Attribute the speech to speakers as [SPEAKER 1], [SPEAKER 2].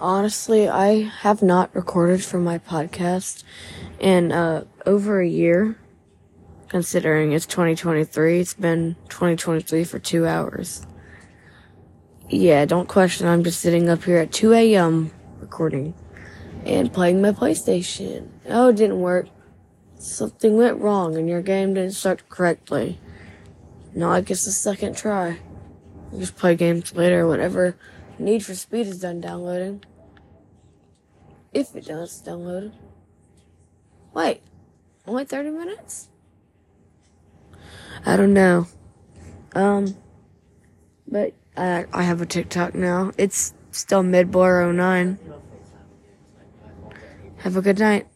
[SPEAKER 1] honestly, I have not recorded for my podcast in uh, over a year. Considering it's 2023, it's been 2023 for two hours. Yeah, don't question. I'm just sitting up here at 2 a.m. recording and playing my PlayStation. Oh, it didn't work. Something went wrong and your game didn't start correctly. Now I guess the second try. Just play games later whenever Need for Speed is done downloading. If it does download. Wait, only 30 minutes? I don't know. Um, but I, I have a TikTok now. It's still midboy09. Have a good night.